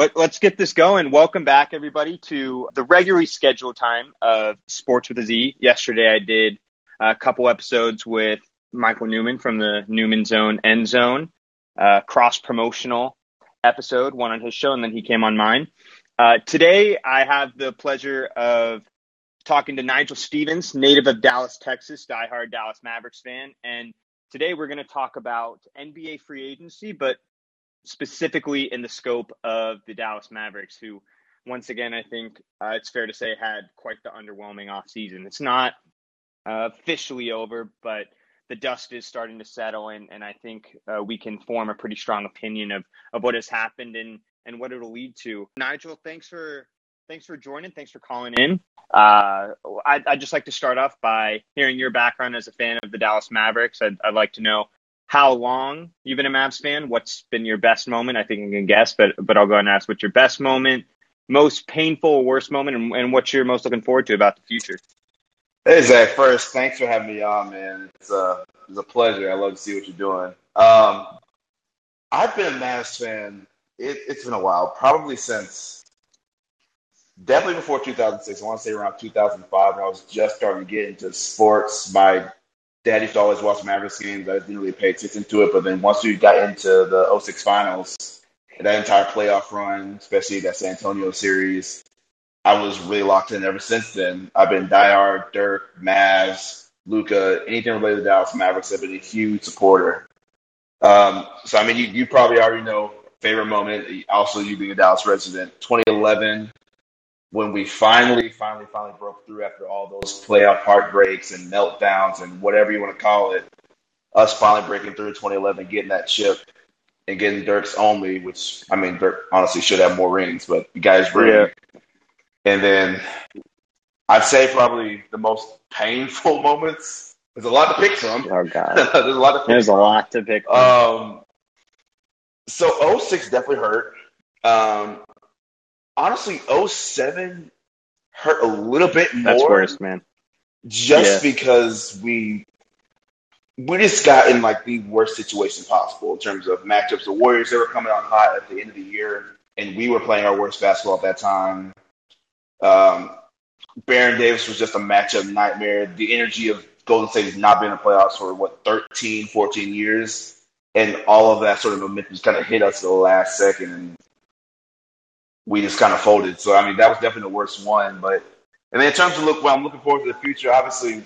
let, us get this going. Welcome back, everybody, to the regularly scheduled time of Sports with a Z. Yesterday, I did a couple episodes with Michael Newman from the Newman Zone End Zone, uh, cross promotional episode, one on his show, and then he came on mine. Uh, today, I have the pleasure of talking to Nigel Stevens, native of Dallas, Texas, diehard Dallas Mavericks fan. And today, we're going to talk about NBA free agency, but specifically in the scope of the Dallas Mavericks, who, once again, I think uh, it's fair to say had quite the underwhelming offseason. It's not uh, officially over, but the dust is starting to settle, and, and I think uh, we can form a pretty strong opinion of, of what has happened and, and what it'll lead to. Nigel, thanks for thanks for joining. Thanks for calling in. Uh, I'd, I'd, just like to start off by hearing your background as a fan of the Dallas Mavericks. I'd, I'd like to know how long you've been a Mavs fan. What's been your best moment? I think I can guess, but but I'll go and ask what's your best moment, most painful, worst moment, and, and what you're most looking forward to about the future. Hey Zach, first, thanks for having me on, man. It's a it's a pleasure. I love to see what you're doing. Um, I've been a Mavs fan. It, it's been a while, probably since definitely before 2006. I want to say around 2005. when I was just starting to get into sports. My dad used to always watch Mavericks games. I didn't really pay attention to it, but then once we got into the 06 finals, that entire playoff run, especially that San Antonio series, I was really locked in ever since then. I've been diehard Dirk, Mavs, Luka, anything related to Dallas Mavericks. I've been a huge supporter. Um, so I mean, you, you probably already know favorite moment. Also, you being a Dallas resident, 2011 when we finally, finally, finally broke through after all those playoff heartbreaks and meltdowns and whatever you want to call it, us finally breaking through 2011, getting that chip and getting Dirk's only, which I mean, Dirk honestly should have more rings, but you guys ring. Yeah. And then I'd say probably the most painful moments. There's a lot to pick from. Oh God, there's a lot to. pick. There's from. a lot to pick. From. Um, so 06 definitely hurt. Um, honestly, 07 hurt a little bit more. That's worse, man. Just yeah. because we we just got in like the worst situation possible in terms of matchups. The Warriors they were coming on hot at the end of the year, and we were playing our worst basketball at that time. Um, Baron Davis was just a matchup nightmare. The energy of Golden State has not been in the playoffs for what 13, 14 years, and all of that sort of momentum just kind of hit us at the last second. And we just kind of folded. So I mean, that was definitely the worst one. But and then in terms of look, well, I'm looking forward to the future. Obviously,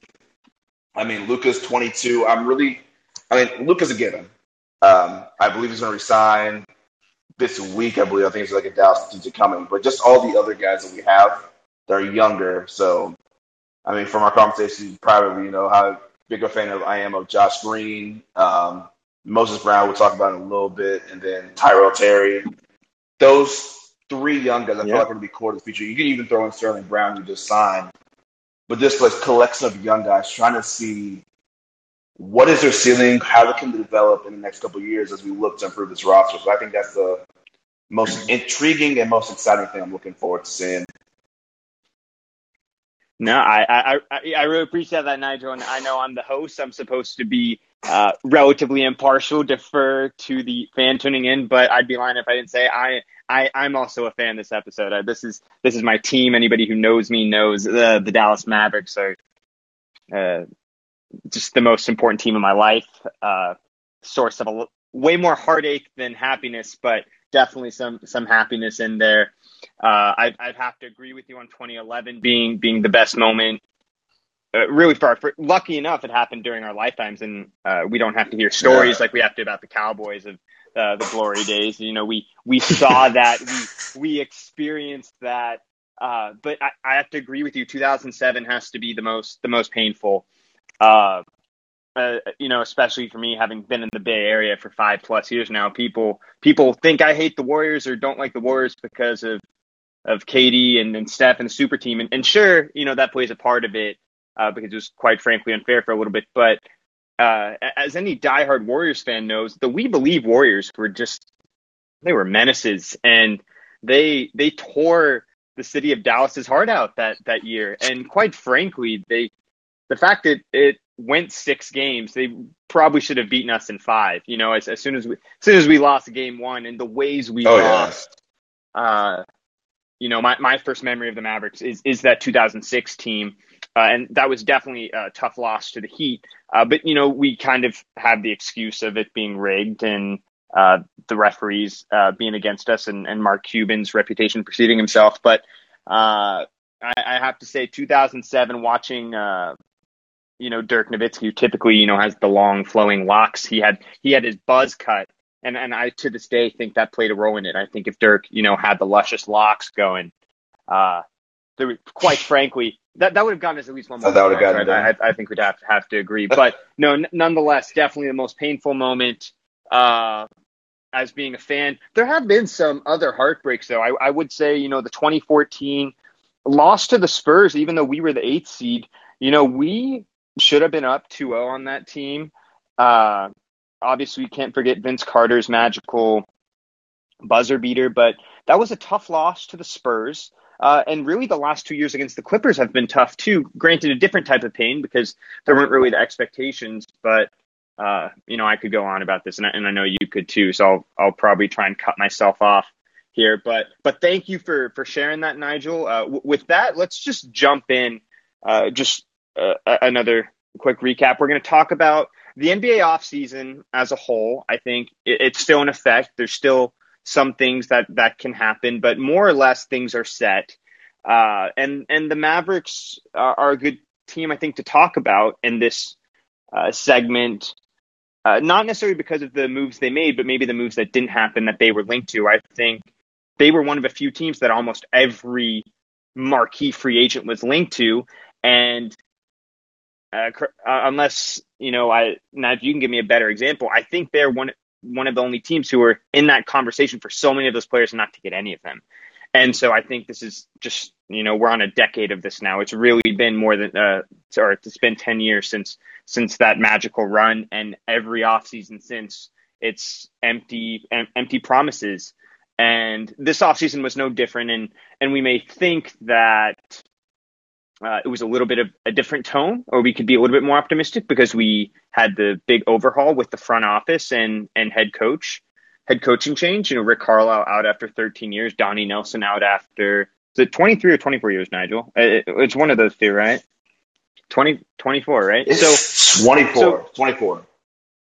I mean, Luka's 22. I'm really, I mean, Luka's a given. Um, I believe he's going to resign this week. I believe I think it's like a Dallas season coming. But just all the other guys that we have, they're younger. So, I mean, from our conversation privately, you know how big a fan of I am of Josh Green, um, Moses Brown. We'll talk about in a little bit, and then Tyrell Terry. Those three young guys I feel like are going to be core to the future. You can even throw in Sterling Brown, you just signed. But this like collection of young guys trying to see what is their ceiling, how they can develop in the next couple of years as we look to improve this roster. So I think that's the most intriguing and most exciting thing I'm looking forward to seeing. No, I, I I really appreciate that, Nigel. And I know I'm the host. I'm supposed to be uh, relatively impartial, defer to the fan tuning in, but I'd be lying if I didn't say I I, I'm also a fan this episode. Uh, this is this is my team. Anybody who knows me knows uh, the Dallas Mavericks are uh, just the most important team in my life. Uh, source of a, way more heartache than happiness, but definitely some some happiness in there. Uh, I, I'd have to agree with you on 2011 being being the best moment. Uh, really far. For, lucky enough, it happened during our lifetimes, and we don't have to hear stories yeah. like we have to about the Cowboys of uh, the glory days. You know, we we saw that, we we experienced that. Uh, but I, I, have to agree with you. 2007 has to be the most the most painful. Uh, uh, you know, especially for me having been in the Bay Area for five plus years now. People people think I hate the Warriors or don't like the Warriors because of of KD and, and Steph and the super team. And, and sure, you know that plays a part of it uh, because it was quite frankly unfair for a little bit. But uh, as any diehard Warriors fan knows, the We Believe Warriors were just they were menaces, and they they tore the city of Dallas's heart out that that year. And quite frankly, they the fact that it went six games, they probably should have beaten us in five. You know, as, as soon as we as soon as we lost game one, and the ways we oh, lost. uh, you know, my, my first memory of the Mavericks is is that 2006 team, uh, and that was definitely a tough loss to the Heat. Uh, but you know, we kind of have the excuse of it being rigged and uh, the referees uh, being against us, and, and Mark Cuban's reputation preceding himself. But uh, I, I, have to say, 2007, watching. Uh, you know Dirk Nowitzki, who typically you know has the long flowing locks. He had he had his buzz cut and and I to this day think that played a role in it. I think if Dirk, you know, had the luscious locks going, uh, there, quite frankly, that that would have gotten us at least one more. that would have gotten. Right? I, I, think we'd have to have to agree, but no, n- nonetheless, definitely the most painful moment. Uh, as being a fan, there have been some other heartbreaks though. I, I would say, you know, the 2014 loss to the Spurs, even though we were the eighth seed, you know, we should have been up 2-0 on that team. Uh, obviously, we can't forget Vince Carter's magical buzzer beater, but that was a tough loss to the Spurs. Uh, and really, the last two years against the Clippers have been tough too. Granted, a different type of pain because there weren't really the expectations. But uh, you know, I could go on about this, and I, and I know you could too. So I'll I'll probably try and cut myself off here. But but thank you for for sharing that, Nigel. Uh, w- with that, let's just jump in. Uh, just uh, another quick recap. We're going to talk about the NBA offseason as a whole, I think it, it's still in effect. There's still some things that, that can happen, but more or less things are set. Uh, and, and the Mavericks are, are, a good team, I think, to talk about in this uh, segment. Uh, not necessarily because of the moves they made, but maybe the moves that didn't happen that they were linked to. I think they were one of a few teams that almost every marquee free agent was linked to. And uh, uh, unless you know, I now if you can give me a better example, I think they're one one of the only teams who are in that conversation for so many of those players not to get any of them. And so I think this is just you know we're on a decade of this now. It's really been more than uh, or it's been ten years since since that magical run, and every offseason since it's empty em- empty promises. And this offseason was no different. And and we may think that uh, it was a little bit of a different tone, or we could be a little bit more optimistic because we had the big overhaul with the front office and and head coach, head coaching change. You know, Rick Carlisle out after 13 years, Donnie Nelson out after is it 23 or 24 years, Nigel? It, it's one of those two, right? 20, 24, right? So 24, so, 24.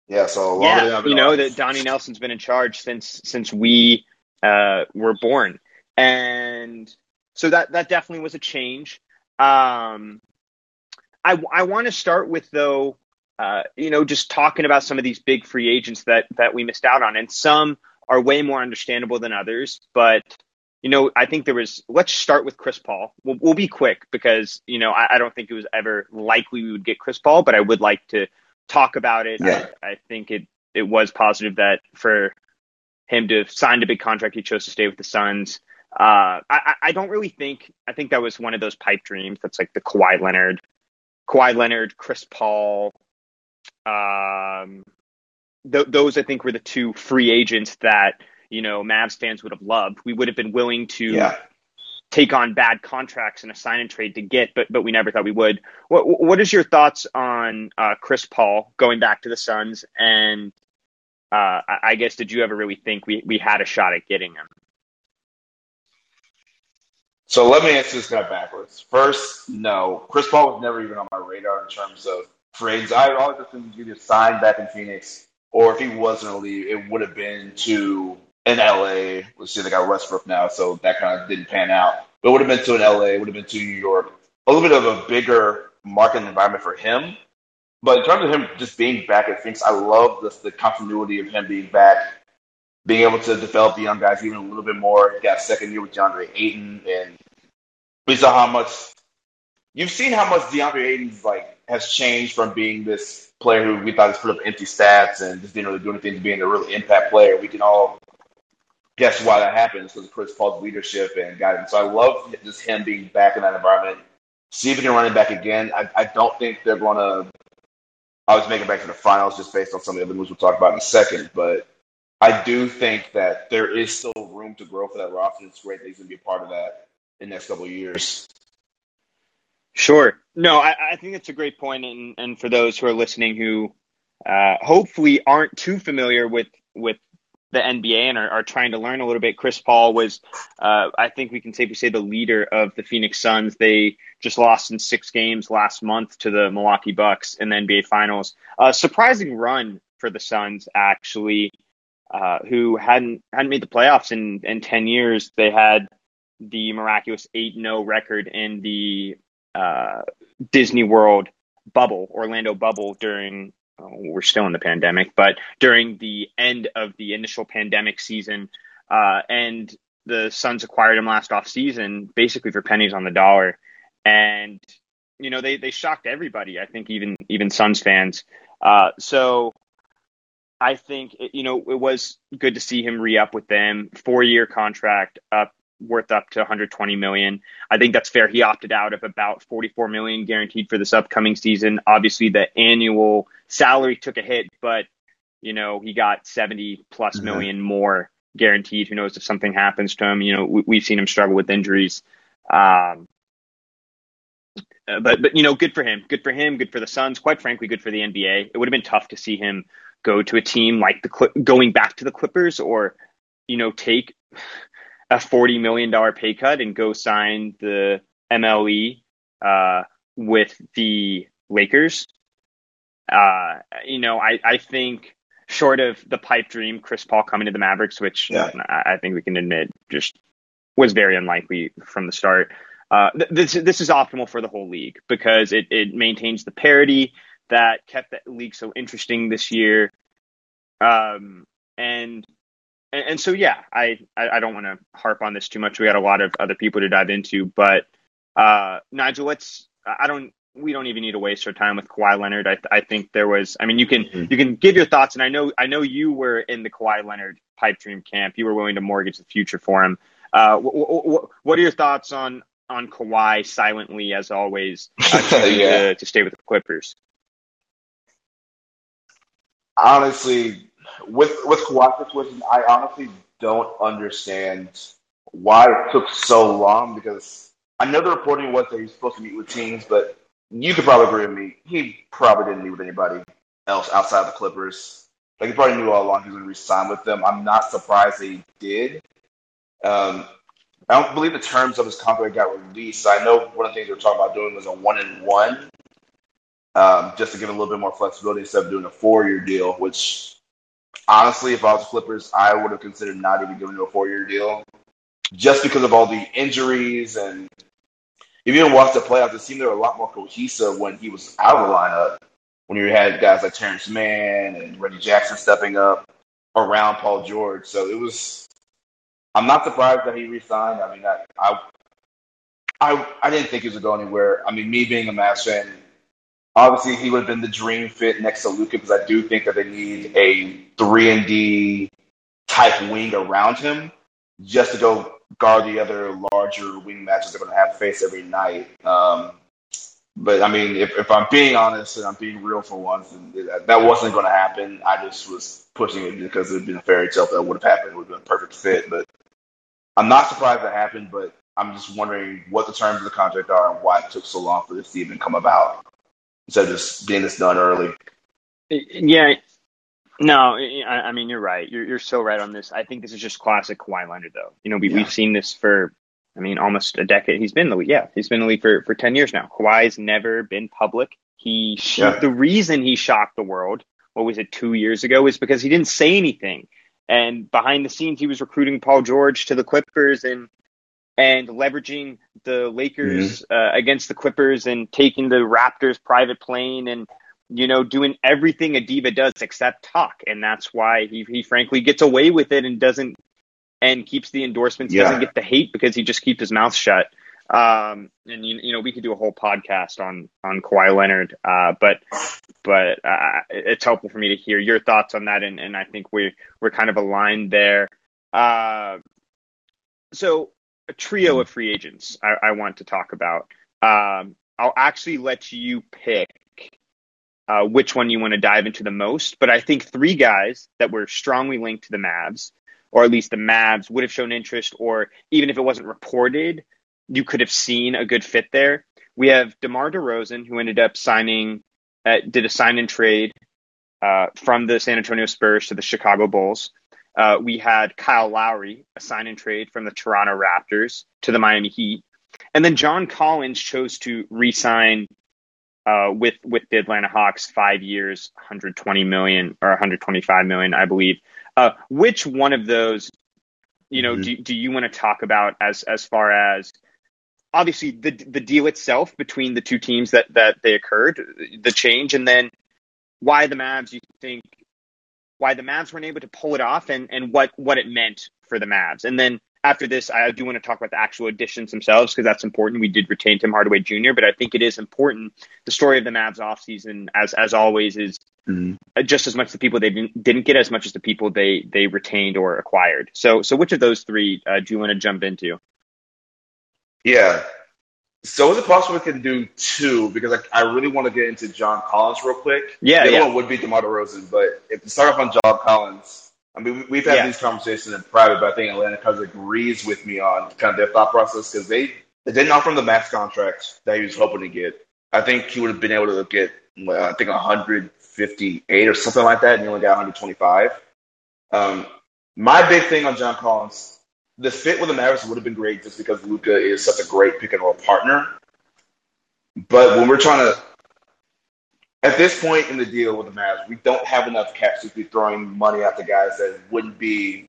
Yeah, so yeah, you know that Donnie Nelson's been in charge since since we uh, were born, and so that that definitely was a change. Um, I, I want to start with though, uh, you know, just talking about some of these big free agents that that we missed out on, and some are way more understandable than others. But you know, I think there was. Let's start with Chris Paul. We'll, we'll be quick because you know I, I, don't think it was ever likely we would get Chris Paul, but I would like to talk about it. Yeah. I, I think it it was positive that for him to sign a big contract, he chose to stay with the Suns. Uh, I, I don't really think. I think that was one of those pipe dreams. That's like the Kawhi Leonard, Kawhi Leonard, Chris Paul. Um, th- those I think were the two free agents that you know Mavs fans would have loved. We would have been willing to yeah. take on bad contracts and a sign and trade to get, but but we never thought we would. What what is your thoughts on uh, Chris Paul going back to the Suns? And uh, I guess did you ever really think we we had a shot at getting him? So let me answer this kind of backwards. First, no, Chris Paul was never even on my radar in terms of trades. I always assumed he'd either signed back in Phoenix, or if he wasn't to leave, it would have been to an LA. Let's see, they got Westbrook now, so that kind of didn't pan out. But it would have been to an LA, it would have been to New York, a little bit of a bigger market environment for him. But in terms of him just being back at Phoenix, I love the, the continuity of him being back being able to develop the young guys even a little bit more. Got second year with DeAndre Ayton, and we saw how much you've seen how much DeAndre Ayton's like has changed from being this player who we thought just put up empty stats and just didn't really do anything to being a real impact player. We can all guess why that happens because Chris Paul's leadership and guidance. So I love just him being back in that environment. See if he can run it back again. I, I don't think they're going to. I was making back to the finals just based on some of the other moves we'll talk about in a second, but I do think that there is still room to grow for that roster. It's great that he's going to be a part of that in the next couple of years. Sure. No, I, I think it's a great point, and, and for those who are listening who uh, hopefully aren't too familiar with with the NBA and are, are, trying to learn a little bit. Chris Paul was, uh, I think we can safely say, the leader of the Phoenix Suns. They just lost in six games last month to the Milwaukee Bucks in the NBA Finals. A surprising run for the Suns, actually, uh, who hadn't hadn't made the playoffs in in ten years. They had the miraculous eight 0 record in the uh, Disney World bubble, Orlando bubble during oh, we're still in the pandemic, but during the end of the initial pandemic season, uh, and the Suns acquired him last off season basically for pennies on the dollar, and you know they they shocked everybody. I think even even Suns fans. Uh, so I think it, you know it was good to see him re up with them, four year contract up worth up to 120 million. I think that's fair. He opted out of about 44 million guaranteed for this upcoming season. Obviously, the annual salary took a hit, but you know he got 70 plus mm-hmm. million more guaranteed. Who knows if something happens to him? You know, we, have seen him struggle with injuries. Um, but but you know, good for him. Good for him. Good for the Suns. Quite frankly, good for the NBA. It would have been tough to see him go to a team like the going back to the Clippers or you know take a $40 million pay cut and go sign the MLE uh, with the Lakers. Uh, you know, I, I think short of the pipe dream, Chris Paul coming to the Mavericks, which yeah. I, I, think we can admit just was very unlikely from the start. Uh, this this is optimal for the whole league because it, it maintains the parity that kept the league so interesting this year. Um, and and, and so yeah, I I, I don't want to harp on this too much. We got a lot of other people to dive into, but uh, Nigel, let's. I don't. We don't even need to waste our time with Kawhi Leonard. I, I think there was. I mean, you can mm-hmm. you can give your thoughts, and I know I know you were in the Kawhi Leonard pipe dream camp. You were willing to mortgage the future for him. Uh, w- w- what are your thoughts on on Kawhi silently, as always, uh, yeah. to, to stay with the Clippers? Honestly, with with Kawhi situation, I honestly don't understand why it took so long because I know the reporting was that he's supposed to meet with teams, but you could probably agree with me. He probably didn't meet with anybody else outside the Clippers. Like he probably knew all along he was going to resign with them. I'm not surprised that he did. Um, I don't believe the terms of his contract got released. I know one of the things they were talking about doing was a one and one, um, just to give a little bit more flexibility instead of doing a four year deal, which honestly, if I was Clippers, I would have considered not even giving him a four year deal just because of all the injuries. And if you didn't watch the playoffs, it seemed they were a lot more cohesive when he was out of the lineup. When you had guys like Terance Mann and Reggie Jackson stepping up around Paul George. So it was, I'm not surprised that he resigned. I mean, I, I, I, I didn't think he was going go anywhere. I mean, me being a Mavs fan, Obviously, he would have been the dream fit next to Luka because I do think that they need a three and D type wing around him just to go guard the other larger wing matches they're going to have to face every night. Um, but I mean, if, if I'm being honest and I'm being real for once, that wasn't going to happen. I just was pushing it because it would have been a fairy tale that would have happened. It would have been a perfect fit. But I'm not surprised that happened. But I'm just wondering what the terms of the contract are and why it took so long for this to even come about instead of just getting this done early. Yeah. No, I, I mean you're right. You're you're so right on this. I think this is just classic Kawhi Leonard, though. You know, we yeah. we've seen this for, I mean, almost a decade. He's been in the league. Yeah, he's been in the league for for ten years now. Kawhi's never been public. He yeah. the reason he shocked the world. What was it two years ago? is because he didn't say anything. And behind the scenes, he was recruiting Paul George to the Clippers and and leveraging the Lakers mm-hmm. uh, against the Clippers and taking the Raptors private plane and you know doing everything a diva does except talk and that's why he he frankly gets away with it and doesn't and keeps the endorsements yeah. doesn't get the hate because he just keeps his mouth shut um, and you, you know we could do a whole podcast on on Kawhi Leonard uh, but but uh, it's helpful for me to hear your thoughts on that and, and I think we we're kind of aligned there uh, so a trio of free agents I, I want to talk about. Um, I'll actually let you pick uh, which one you want to dive into the most, but I think three guys that were strongly linked to the Mavs, or at least the Mavs would have shown interest, or even if it wasn't reported, you could have seen a good fit there. We have DeMar DeRozan, who ended up signing, uh, did a sign and trade uh, from the San Antonio Spurs to the Chicago Bulls. Uh, we had Kyle Lowry, a sign and trade from the Toronto Raptors to the Miami Heat. And then John Collins chose to re-sign uh, with with the Atlanta Hawks, five years, 120 million or 125 million, I believe. Uh, which one of those, you know, mm-hmm. do do you want to talk about as as far as obviously the the deal itself between the two teams that that they occurred, the change, and then why the Mavs you think why the Mavs weren't able to pull it off and and what what it meant for the Mavs, and then after this, I do want to talk about the actual additions themselves because that's important. We did retain Tim Hardaway Jr., but I think it is important. The story of the Mavs offseason, as as always, is mm-hmm. just as much the people they didn't, didn't get as much as the people they they retained or acquired. So so which of those three uh, do you want to jump into? Yeah. So is it possible we can do two? Because I, I really want to get into John Collins real quick. Yeah, the yeah. one would be DeMar DeRozan, but if to start off on John Collins, I mean, we've had yeah. these conversations in private, but I think Atlanta kind of agrees with me on kind of their thought process because they, they didn't offer him the max contract that he was hoping to get. I think he would have been able to get, I think, 158 or something like that, and he only got 125. Um, my big thing on John Collins, the fit with the Mavericks would have been great just because Luka is such a great pick and roll partner. But when we're trying to at this point in the deal with the Mavs, we don't have enough cash to be throwing money at the guys that wouldn't be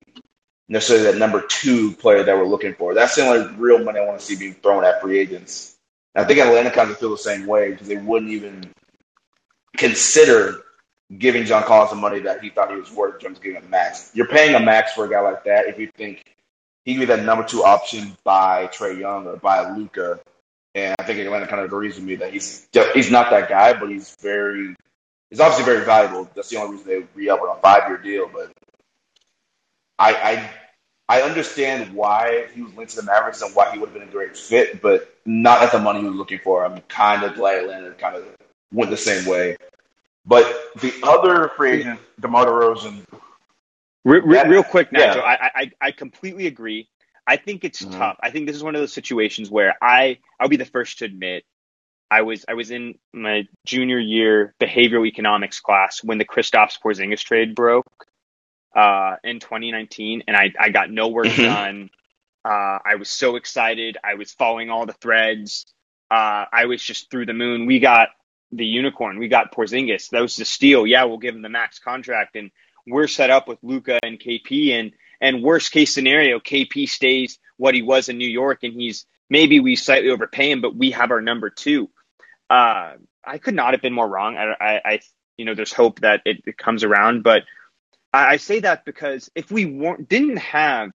necessarily that number two player that we're looking for. That's the only real money I want to see being thrown at free agents. And I think Atlanta kind of feel the same way because they wouldn't even consider giving John Collins the money that he thought he was worth in terms of giving a max. You're paying a max for a guy like that if you think he can be that number two option by Trae Young or by Luka and I think Atlanta kind of agrees with me that he's he's not that guy, but he's very he's obviously very valuable. That's the only reason they re up on a five year deal. But I, I I understand why he was linked to the Mavericks and why he would have been a great fit, but not at the money he was looking for. I'm kind of glad Atlanta kind of went the same way. But the other free agent, DeMar DeRozan. Real, real, quick, Nacho, yeah. I, I I completely agree. I think it's mm-hmm. tough. I think this is one of those situations where I I'll be the first to admit I was I was in my junior year behavioral economics class when the Kristaps Porzingis trade broke uh, in 2019, and I I got no work mm-hmm. done. Uh, I was so excited. I was following all the threads. Uh, I was just through the moon. We got the unicorn. We got Porzingis. That was the steal. Yeah, we'll give him the max contract, and we're set up with Luka and KP, and and worst case scenario, KP stays what he was in New York, and he's maybe we slightly overpay him, but we have our number two. Uh, I could not have been more wrong. I, I, I you know, there's hope that it, it comes around, but I, I, say that because if we didn't have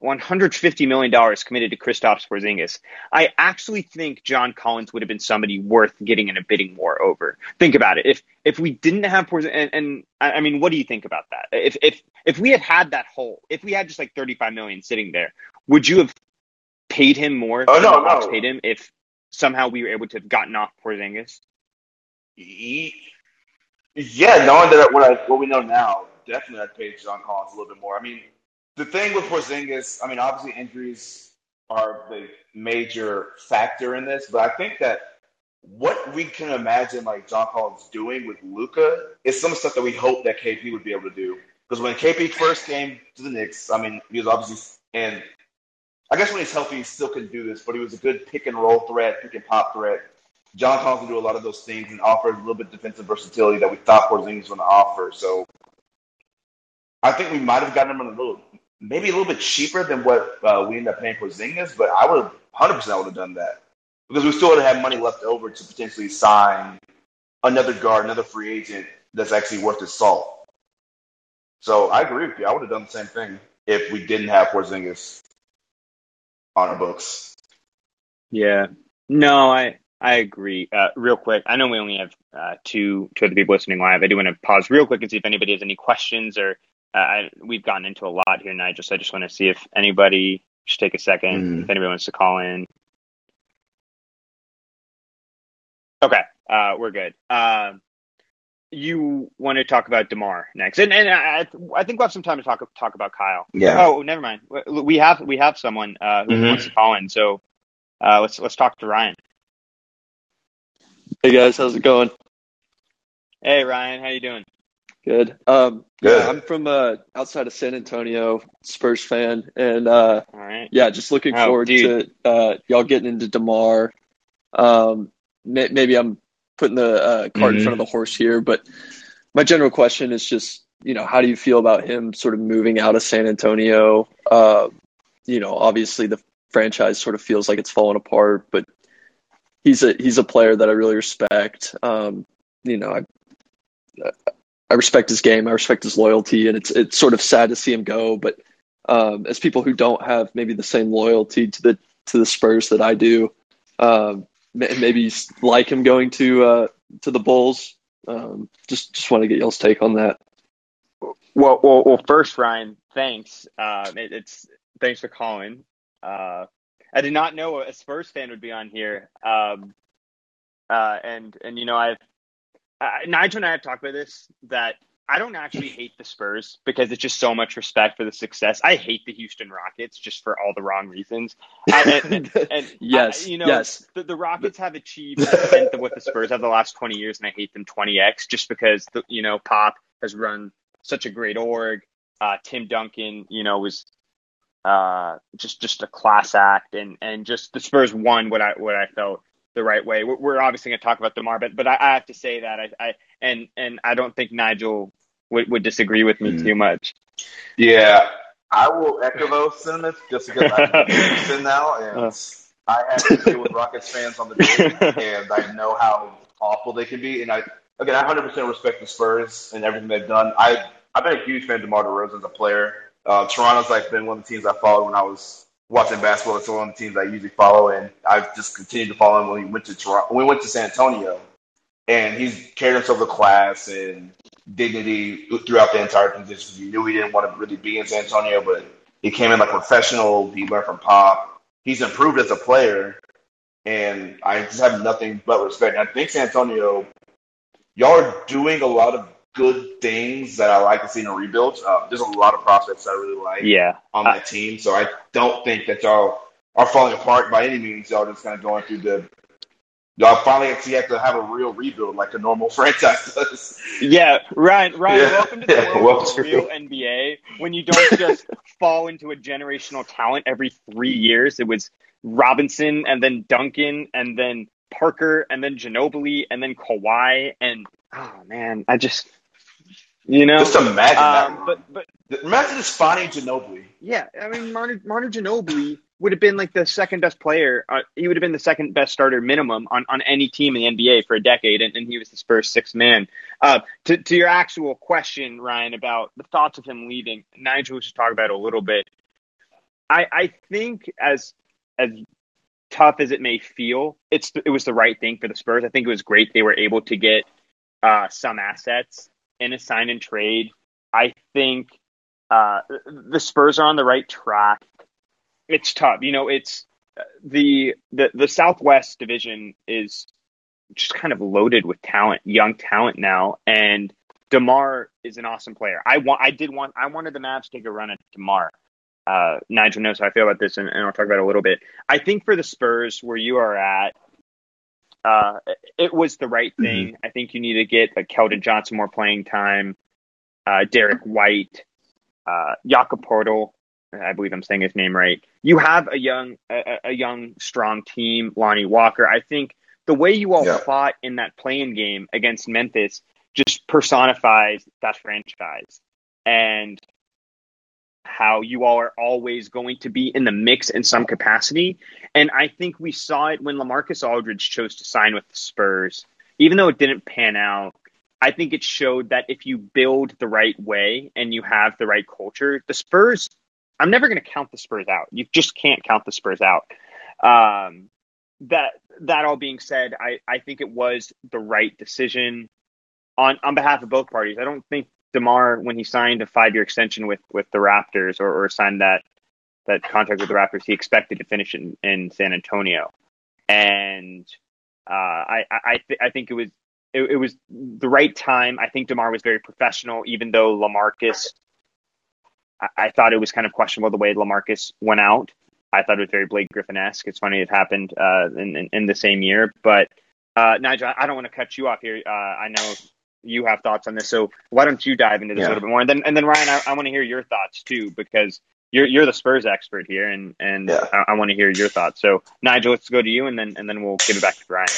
150 million dollars committed to Kristaps Porzingis, I actually think John Collins would have been somebody worth getting in a bidding war over. Think about it. If if we didn't have Porzingis, and, and I mean, what do you think about that? If if if we had had that hole, if we had just like 35 million sitting there, would you have paid him more? Oh no, no. Paid him if somehow we were able to have gotten off Porzingis. Yeah, knowing that what I what we know now, definitely I'd pay John Collins a little bit more. I mean, the thing with Porzingis, I mean, obviously injuries are the major factor in this, but I think that what we can imagine like John Collins doing with Luka is some stuff that we hope that KP would be able to do. Because when KP first came to the Knicks, I mean, he was obviously and I guess when he's healthy, he still can do this, but he was a good pick and roll threat, pick and pop threat. John Collins can do a lot of those things and offer a little bit of defensive versatility that we thought Porzingis was going to offer. So I think we might have gotten him a little, maybe a little bit cheaper than what uh, we ended up paying for Zingas, but I would have 100% would have done that because we still would have had money left over to potentially sign another guard, another free agent that's actually worth his salt. So I agree with you. I would have done the same thing if we didn't have Porzingis on our books. Yeah. No, I I agree. Uh, real quick, I know we only have uh, two two other people listening live. I do want to pause real quick and see if anybody has any questions or I, we've gotten into a lot here, Nigel. So I just want to see if anybody should take a second mm. if anybody wants to call in. Okay, uh, we're good. Um, you want to talk about Demar next, and and I, I think we'll have some time to talk talk about Kyle. Yeah. Oh, never mind. We have we have someone uh, who mm-hmm. wants to call in, so uh, let's let's talk to Ryan. Hey guys, how's it going? Hey Ryan, how you doing? Good. Um, Good. Yeah, I'm from uh, outside of San Antonio, Spurs fan, and uh, All right. yeah, just looking oh, forward dude. to uh, y'all getting into Demar. Um, may- maybe I'm putting the uh, cart mm-hmm. in front of the horse here, but my general question is just, you know, how do you feel about him sort of moving out of San Antonio? Uh, you know, obviously the franchise sort of feels like it's falling apart, but he's a he's a player that I really respect. Um, you know, I I respect his game, I respect his loyalty, and it's it's sort of sad to see him go. But um, as people who don't have maybe the same loyalty to the to the Spurs that I do, um, maybe like him going to uh, to the Bulls. Um, just just want to get y'all's take on that. Well, well, well. First, Ryan, thanks. Uh, it, it's thanks for calling. Uh, I did not know a Spurs fan would be on here. Um, uh, and and you know, I've uh, Nigel and I have talked about this that I don't actually hate the Spurs because it's just so much respect for the success. I hate the Houston Rockets just for all the wrong reasons. Uh, and, and, yes, you know, yes. The, the Rockets have achieved a tenth of what the Spurs have the last twenty years, and I hate them twenty x just because the, you know Pop has run such a great org. Uh, Tim Duncan, you know, was uh, just just a class act, and and just the Spurs won what I what I felt the right way. We're, we're obviously going to talk about Demar, but but I, I, have to say that I, I and and I don't think Nigel would, would disagree with me mm. too much. Yeah, I will echo those sentiments just because I'm in now, and uh. I have to deal with Rockets fans on the team, and I know how awful they can be. And I again, I 100% respect the Spurs and everything they've done. I I've been a huge fan of DeMar DeRozan as a player. Uh, Toronto's like been one of the teams I followed when I was watching basketball. It's one of the teams I usually follow, and I've just continued to follow him when he went to Toronto. We went to San Antonio, and he's carried himself with class and dignity throughout the entire transition. He knew he didn't want to really be in San Antonio, but he came in like professional. He learned from Pop. He's improved as a player, and I just have nothing but respect. I think San Antonio, y'all are doing a lot of good things that I like to see in a rebuild. Uh, there's a lot of prospects I really like yeah. on that team, so I don't think that y'all are falling apart by any means. Y'all just kind of going through the y'all finally actually have to have a real rebuild like a normal franchise does. Yeah, Ryan. Ryan, yeah. welcome to the world of the real NBA. When you don't just fall into a generational talent every three years, it was Robinson and then Duncan and then Parker and then Ginobili and then Kawhi and oh man, I just you know, just imagine um, that. But but imagine this Fonny Ginobili. Yeah, I mean, Manu, Manu Ginobili would have been like the second best player. Uh, he would have been the second best starter minimum on, on any team in the NBA for a decade, and, and he was the Spurs sixth man. Uh, to, to your actual question, Ryan, about the thoughts of him leaving, Nigel we should talk about it a little bit. I, I think as as tough as it may feel, it's it was the right thing for the Spurs. I think it was great they were able to get uh, some assets in a sign and trade. I think uh, the Spurs are on the right track. It's tough, you know. It's the the the Southwest Division is just kind of loaded with talent, young talent now, and Demar is an awesome player. I want, I did want, I wanted the Mavs to take a run at Demar. Uh, Nigel knows how I feel about this, and, and I'll talk about it a little bit. I think for the Spurs, where you are at, uh, it was the right mm-hmm. thing. Mm-hmm. I think you need to get like Keldon Johnson more play-in time, uh, Derrick White, uh, Jakob Poeltl. I believe I'm saying his name right. You have a young, a, a young, strong team. Lonnie Walker. I think the way you all yeah. fought in that playing game against Memphis just personifies that franchise. And how you all are always going to be in the mix in some capacity. And I think we saw it when Lamarcus Aldridge chose to sign with the Spurs. Even though it didn't pan out, I think it showed that if you build the right way and you have the right culture, the Spurs, I'm never going to count the Spurs out. You just can't count the Spurs out. Um, that that all being said, I, I think it was the right decision on on behalf of both parties. I don't think Demar when he signed a five year extension with with the Raptors or, or signed that that contract with the Raptors, he expected to finish in, in San Antonio, and uh, I I th- I think it was it, it, was the right time. I think Demar was very professional, even though Lamarcus. I, I thought it was kind of questionable the way Lamarcus went out. I thought it was very Blake Griffin esque. It's funny it happened uh, in, in, in the same year, but uh, Nigel, I don't want to cut you off here. Uh, I know you have thoughts on this. So why don't you dive into this yeah. a little bit more? And then and then Ryan, I, I want to hear your thoughts too because you're you're the Spurs expert here, and and yeah. I, I want to hear your thoughts. So Nigel, let's go to you, and then and then we'll give it back to Ryan.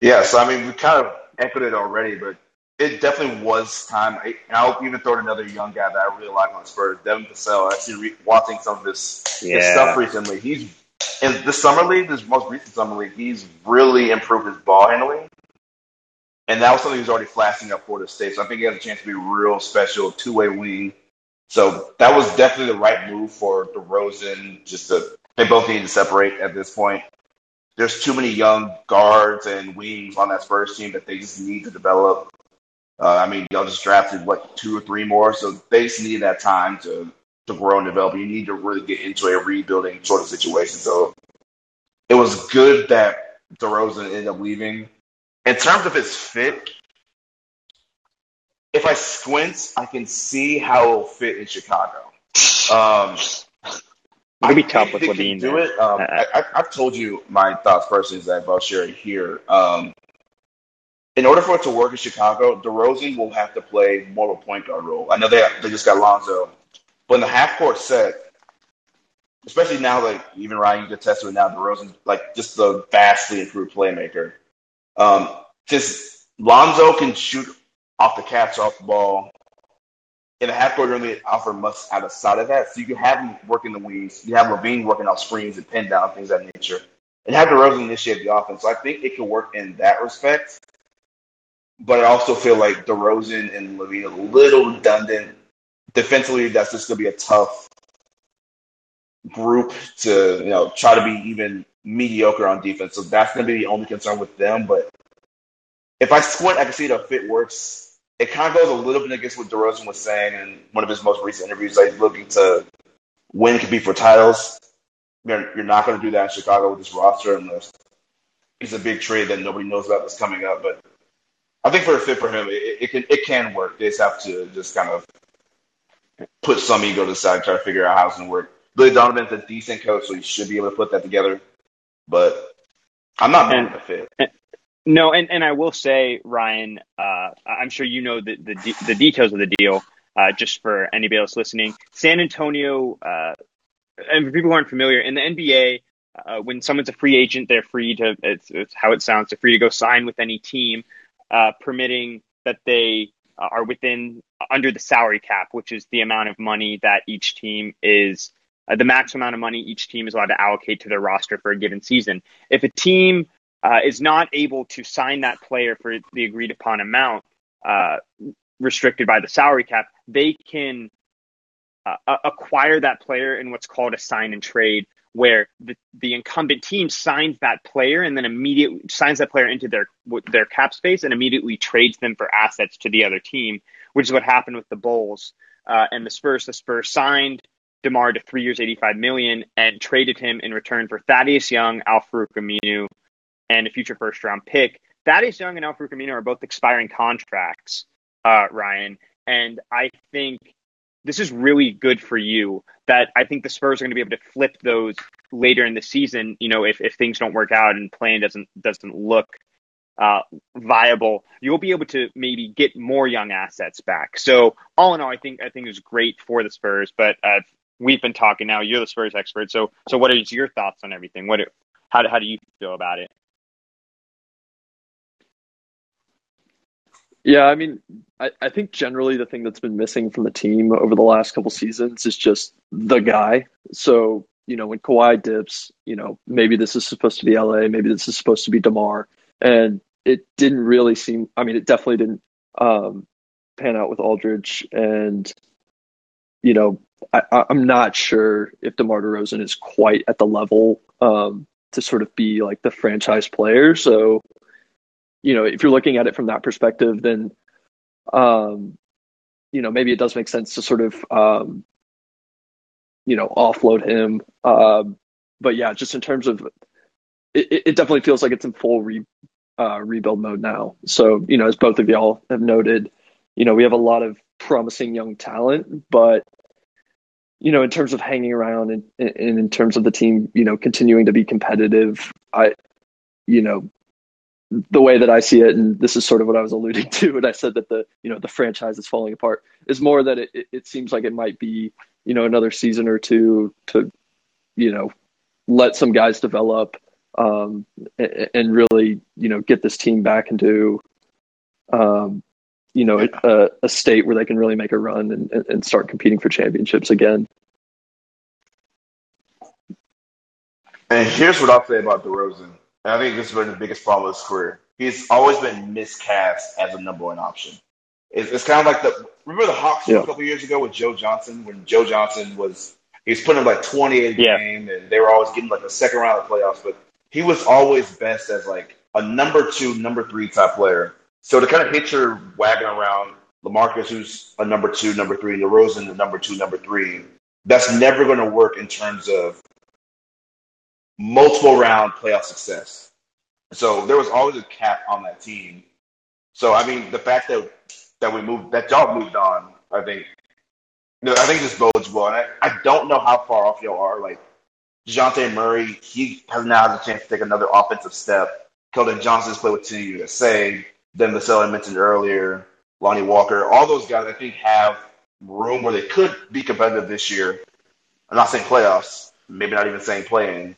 Yeah, so I mean, we kind of echoed it already, but it definitely was time. I, I'll even throw in another young guy that I really like on Spurs, Devin Vassell. Actually, re- watching some of this, yeah. his stuff recently, he's in the summer league, this most recent summer league, he's really improved his ball handling. And that was something he was already flashing up for the state. So I think he has a chance to be real special two way wing. So that was definitely the right move for DeRozan. Just to, they both need to separate at this point. There's too many young guards and wings on that Spurs team that they just need to develop. Uh, I mean, y'all just drafted what two or three more, so they just need that time to to grow and develop. You need to really get into a rebuilding sort of situation. So it was good that DeRozan ended up leaving. In terms of his fit, if I squint, I can see how it'll fit in Chicago. Um, It'll be tough with LaVine. Do it. Um, I, have told you my thoughts personally that I'll share it here. Um, in order for it to work in Chicago, DeRozan will have to play more of a point guard role. I know they they just got Lonzo, but in the half court set, especially now, like even Ryan you can test it now, DeRozan's like just the vastly improved playmaker. Um, just Lonzo can shoot off the catch off the ball. In the half court, really offer much out of sight of that. So you can have him working the wings. You have LaVine working off screens and pin down things of that nature, and have DeRozan initiate the offense. So I think it can work in that respect. But I also feel like DeRozan and LaVine a little redundant defensively. That's just going to be a tough group to you know try to be even mediocre on defense. So that's going to be the only concern with them. But if I squint, I can see the fit works. It kind of goes a little bit against what DeRozan was saying in one of his most recent interviews. Like looking to win could be for titles. You're, you're not going to do that in Chicago with this roster unless it's a big trade that nobody knows about that's coming up. But I think for a fit for him, it, it can it can work. They just have to just kind of put some ego to the side and try to figure out how it's going to work. Billy Donovan's a decent coach, so he should be able to put that together. But I'm not mad at the fit. And, no, and, and I will say, Ryan, uh, I'm sure you know the, the, the details of the deal. Uh, just for anybody else listening, San Antonio, uh, and for people who aren't familiar, in the NBA, uh, when someone's a free agent, they're free to, it's, it's, how it sounds, they're free to go sign with any team, uh, permitting that they are within under the salary cap, which is the amount of money that each team is uh, the max amount of money each team is allowed to allocate to their roster for a given season. If a team uh, is not able to sign that player for the agreed upon amount uh, restricted by the salary cap, they can uh, acquire that player in what's called a sign and trade, where the, the incumbent team signs that player and then immediately signs that player into their their cap space and immediately trades them for assets to the other team, which is what happened with the Bulls uh, and the Spurs. The Spurs signed DeMar to three years, eighty-five million, and traded him in return for Thaddeus Young, Al-Farouq Aminu, and a future first-round pick. Thaddeus Young and Al-Farouq Aminu are both expiring contracts, uh, Ryan, and I think this is really good for you. That I think the Spurs are going to be able to flip those later in the season. You know, if, if things don't work out and playing doesn't doesn't look uh, viable, you'll be able to maybe get more young assets back. So all in all, I think I think it was great for the Spurs. But uh, we've been talking now. You're the Spurs expert. So so what is your thoughts on everything? What how how do you feel about it? Yeah, I mean, I, I think generally the thing that's been missing from the team over the last couple seasons is just the guy. So, you know, when Kawhi dips, you know, maybe this is supposed to be LA, maybe this is supposed to be DeMar. And it didn't really seem, I mean, it definitely didn't um, pan out with Aldridge. And, you know, I, am not sure if DeMar DeRozan is quite at the level um, to sort of be like the franchise player. So, you know, if you're looking at it from that perspective, then, um, you know, maybe it does make sense to sort of, um, you know, offload him. Um, but yeah, just in terms of, it, it definitely feels like it's in full re, uh, rebuild mode now. So, you know, as both of y'all have noted, you know, we have a lot of promising young talent, but you know, in terms of hanging around and, and in terms of the team, you know, continuing to be competitive, I, you know, the way that I see it, and this is sort of what I was alluding to when I said that the you know the franchise is falling apart, is more that it, it seems like it might be you know another season or two to you know let some guys develop um, and, and, really you know get this team back into um, you know a, a, state where they can really make a run and, and start competing for championships again. And here's what I'll say about DeRozan. I think this has been the biggest problem of his career. He's always been miscast as a number one option. It's, it's kind of like the remember the Hawks yeah. a couple years ago with Joe Johnson when Joe Johnson was he was putting up like 28 a yeah. game and they were always getting like a second round of playoffs, but he was always best as like a number two, number three type player. So to kind of hit your wagon around LaMarcus, who's a number two, number three, DeRozan, the number two, number three, that's never going to work in terms of multiple round playoff success. So there was always a cap on that team. So I mean, the fact that that we moved that y'all moved on, I think, you know, I think this bodes well. And I, I don't know how far off y'all are. Like Dejounte Murray, he has now has a chance to take another offensive step. Keldon Johnson's played with Team USA. Then Vassell I mentioned earlier, Lonnie Walker, all those guys I think have room where they could be competitive this year. I'm not saying playoffs, maybe not even saying playing,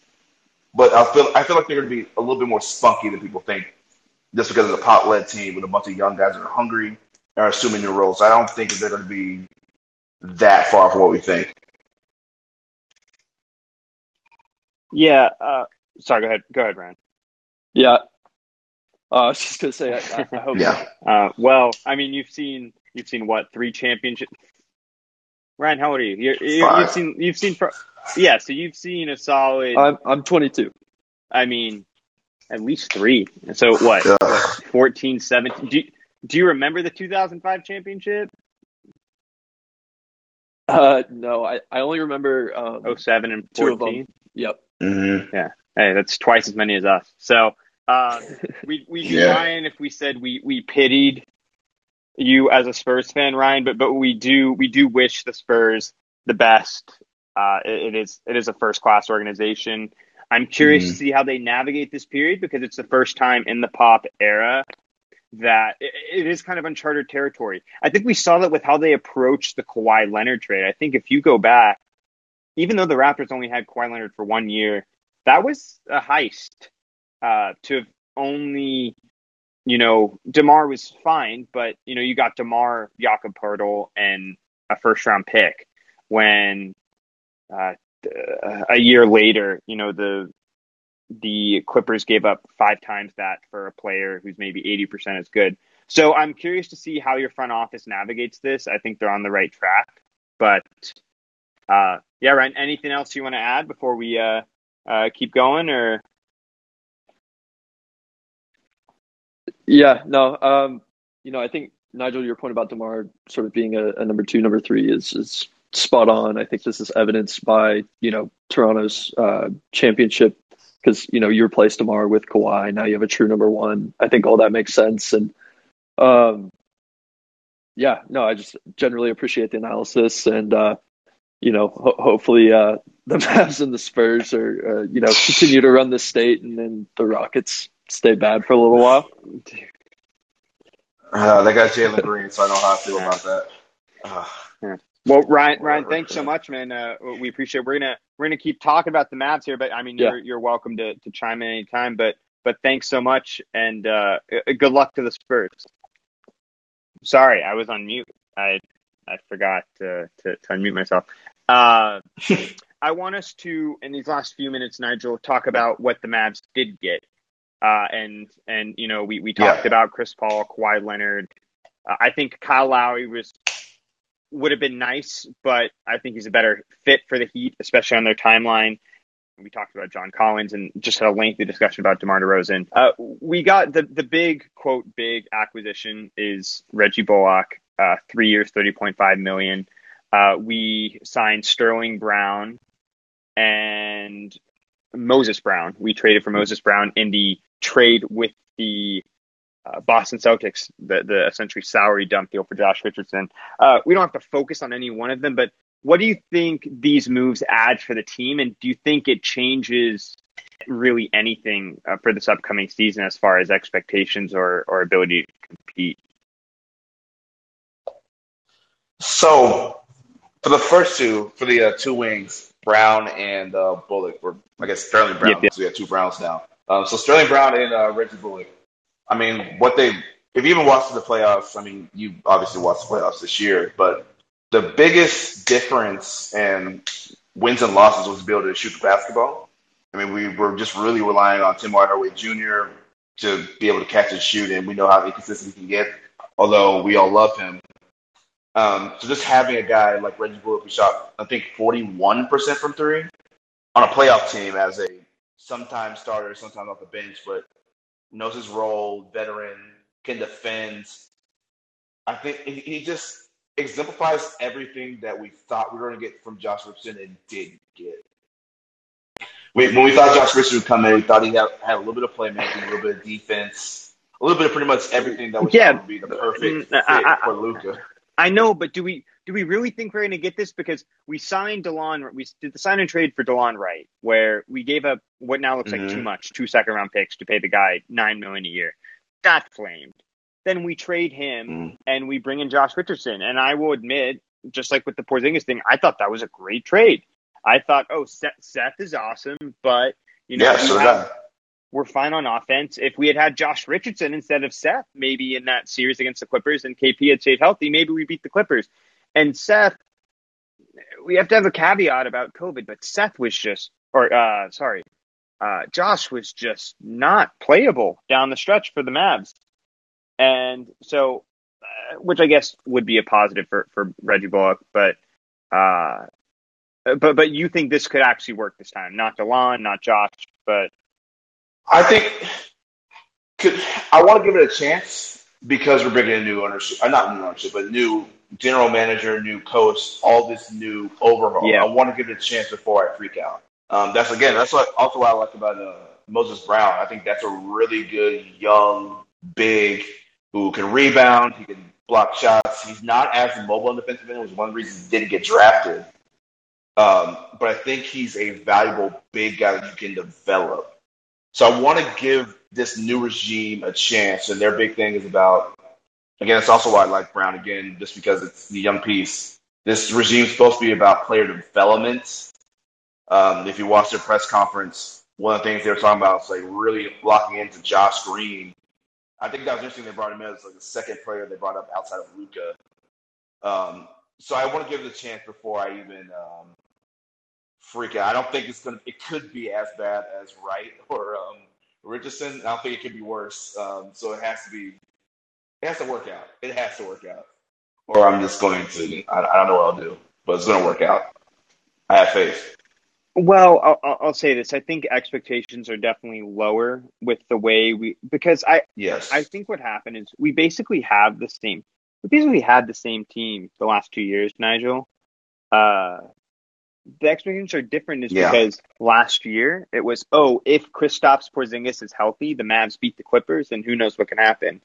but I feel I feel like they're going to be a little bit more spunky than people think, just because of the pot led team with a bunch of young guys that are hungry and are assuming new roles. I don't think they're going to be that far from what we think. Yeah. Uh, sorry. Go ahead. Go ahead, Ryan. Yeah. Uh, I was just gonna say. I, I hope. yeah. Uh, well, I mean, you've seen you've seen what three championships. Ryan, how old are you? You're, you have seen you've seen pro- yeah, so you've seen a solid. I'm I'm 22. I mean, at least three. So what? what 14, 17. Do you, do you remember the 2005 championship? Uh, no, I, I only remember um, 07 and 14. Yep. Mm-hmm. Yeah. Hey, that's twice as many as us. So uh, we we'd be yeah. lying if we said we we pitied you as a Spurs fan, Ryan. But but we do we do wish the Spurs the best uh, it, it is it is a first class organization. I'm curious mm-hmm. to see how they navigate this period because it's the first time in the pop era that it, it is kind of uncharted territory. I think we saw that with how they approached the Kawhi Leonard trade. I think if you go back, even though the Raptors only had Kawhi Leonard for one year, that was a heist. Uh, to have only, you know, Demar was fine, but you know, you got Demar, Jakob Poeltl, and a first round pick when uh, a year later, you know, the the Clippers gave up five times that for a player who's maybe 80% as good. So I'm curious to see how your front office navigates this. I think they're on the right track. But uh, yeah, Ryan, anything else you want to add before we uh, uh, keep going or? Yeah, no, um, you know, I think Nigel, your point about DeMar sort of being a, a number two, number three is, is spot on. I think this is evidenced by you know Toronto's uh, championship because you know you replaced Demar with Kawhi. Now you have a true number one. I think all that makes sense, and um, yeah, no, I just generally appreciate the analysis, and uh, you know, ho- hopefully uh, the Mavs and the Spurs are uh, you know continue to run the state, and then the Rockets stay bad for a little while. Uh, they got Jalen Green, so I know how I feel about that. Uh, yeah. Well, Ryan, Ryan, thanks so much, man. Uh, we appreciate. It. We're gonna we're gonna keep talking about the Mavs here, but I mean, yeah. you're you're welcome to to chime in anytime. But but thanks so much, and uh, good luck to the Spurs. Sorry, I was on mute. I I forgot to to, to unmute myself. Uh, I want us to, in these last few minutes, Nigel, talk about what the Mavs did get. Uh, and and you know, we we talked yeah. about Chris Paul, Kawhi Leonard. Uh, I think Kyle Lowry was would have been nice, but I think he's a better fit for the Heat, especially on their timeline. We talked about John Collins and just had a lengthy discussion about DeMar DeRozan. Uh, we got the the big quote big acquisition is Reggie Bullock, uh, three years, thirty point five million. Uh, we signed Sterling Brown and Moses Brown. We traded for Moses Brown in the trade with the uh, Boston Celtics, the the essentially salary dump deal for Josh Richardson. Uh, we don't have to focus on any one of them, but what do you think these moves add for the team, and do you think it changes really anything uh, for this upcoming season as far as expectations or, or ability to compete? So, for the first two, for the uh, two wings, Brown and uh, Bullock, or I guess Sterling Brown, yep, yep. so we have two Browns now. Um, so Sterling Brown and uh, Reggie Bullock. I mean, what they, if you even watched the playoffs, I mean, you obviously watched the playoffs this year, but the biggest difference in wins and losses was to be able to shoot the basketball. I mean, we were just really relying on Tim Hardaway Jr. to be able to catch and shoot, and we know how inconsistent he can get, although we all love him. Um, so just having a guy like Reggie Bullock who shot, I think, 41% from three on a playoff team as a sometimes starter, sometimes off the bench, but knows his role, veteran, can defend. I think he just exemplifies everything that we thought we were going to get from Josh Richardson and didn't get. We, when we thought Josh Richardson would come in, we thought he had, had a little bit of playmaking, a little bit of defense, a little bit of pretty much everything that was yeah. going to be the perfect mm, fit I, I, for Luka. I know, but do we do we really think we're going to get this? Because we signed Delon, we did the sign and trade for Delon Wright, where we gave up what now looks mm-hmm. like too much, two second round picks to pay the guy nine million a year. That flamed. Then we trade him mm. and we bring in Josh Richardson. And I will admit, just like with the Porzingis thing, I thought that was a great trade. I thought, oh, Seth, Seth is awesome, but you know, yeah, so have, we're fine on offense. If we had had Josh Richardson instead of Seth, maybe in that series against the Clippers, and KP had stayed healthy, maybe we beat the Clippers. And Seth, we have to have a caveat about COVID, but Seth was just, or uh, sorry, uh, Josh was just not playable down the stretch for the Mavs. And so, uh, which I guess would be a positive for, for Reggie Bullock, but, uh, but, but you think this could actually work this time? Not Delon, not Josh, but. I think could, I want to give it a chance because we're bringing in new ownership, uh, not new ownership, but new general manager, new coach, all this new overhaul. Yeah. I want to give it a chance before I freak out. Um, that's again, that's what also what I like about uh, Moses Brown. I think that's a really good young, big who can rebound, he can block shots. He's not as mobile in defensive end, which is one of the reasons he didn't get drafted. Um, but I think he's a valuable big guy that you can develop. So I want to give this new regime a chance, and their big thing is about. Again, it's also why I like Brown again, just because it's the young piece. This regime is supposed to be about player development. Um, if you watch their press conference, one of the things they were talking about is like really locking into Josh Green I think that was interesting. They brought him in as like the second player they brought up outside of Luka. Um, so I want to give it a chance before I even um, freak out. I don't think it's gonna. It could be as bad as Wright or um, Richardson. I don't think it could be worse. Um, so it has to be. It has to work out. It has to work out. Or I'm just going to. I, I don't know what I'll do, but it's going to work out. I have faith. Well, I'll, I'll, say this. I think expectations are definitely lower with the way we because I yes I think what happened is we basically have the same we basically had the same team the last two years, Nigel. Uh, the expectations are different is yeah. because last year it was oh if Kristaps Porzingis is healthy, the Mavs beat the Clippers, and who knows what can happen.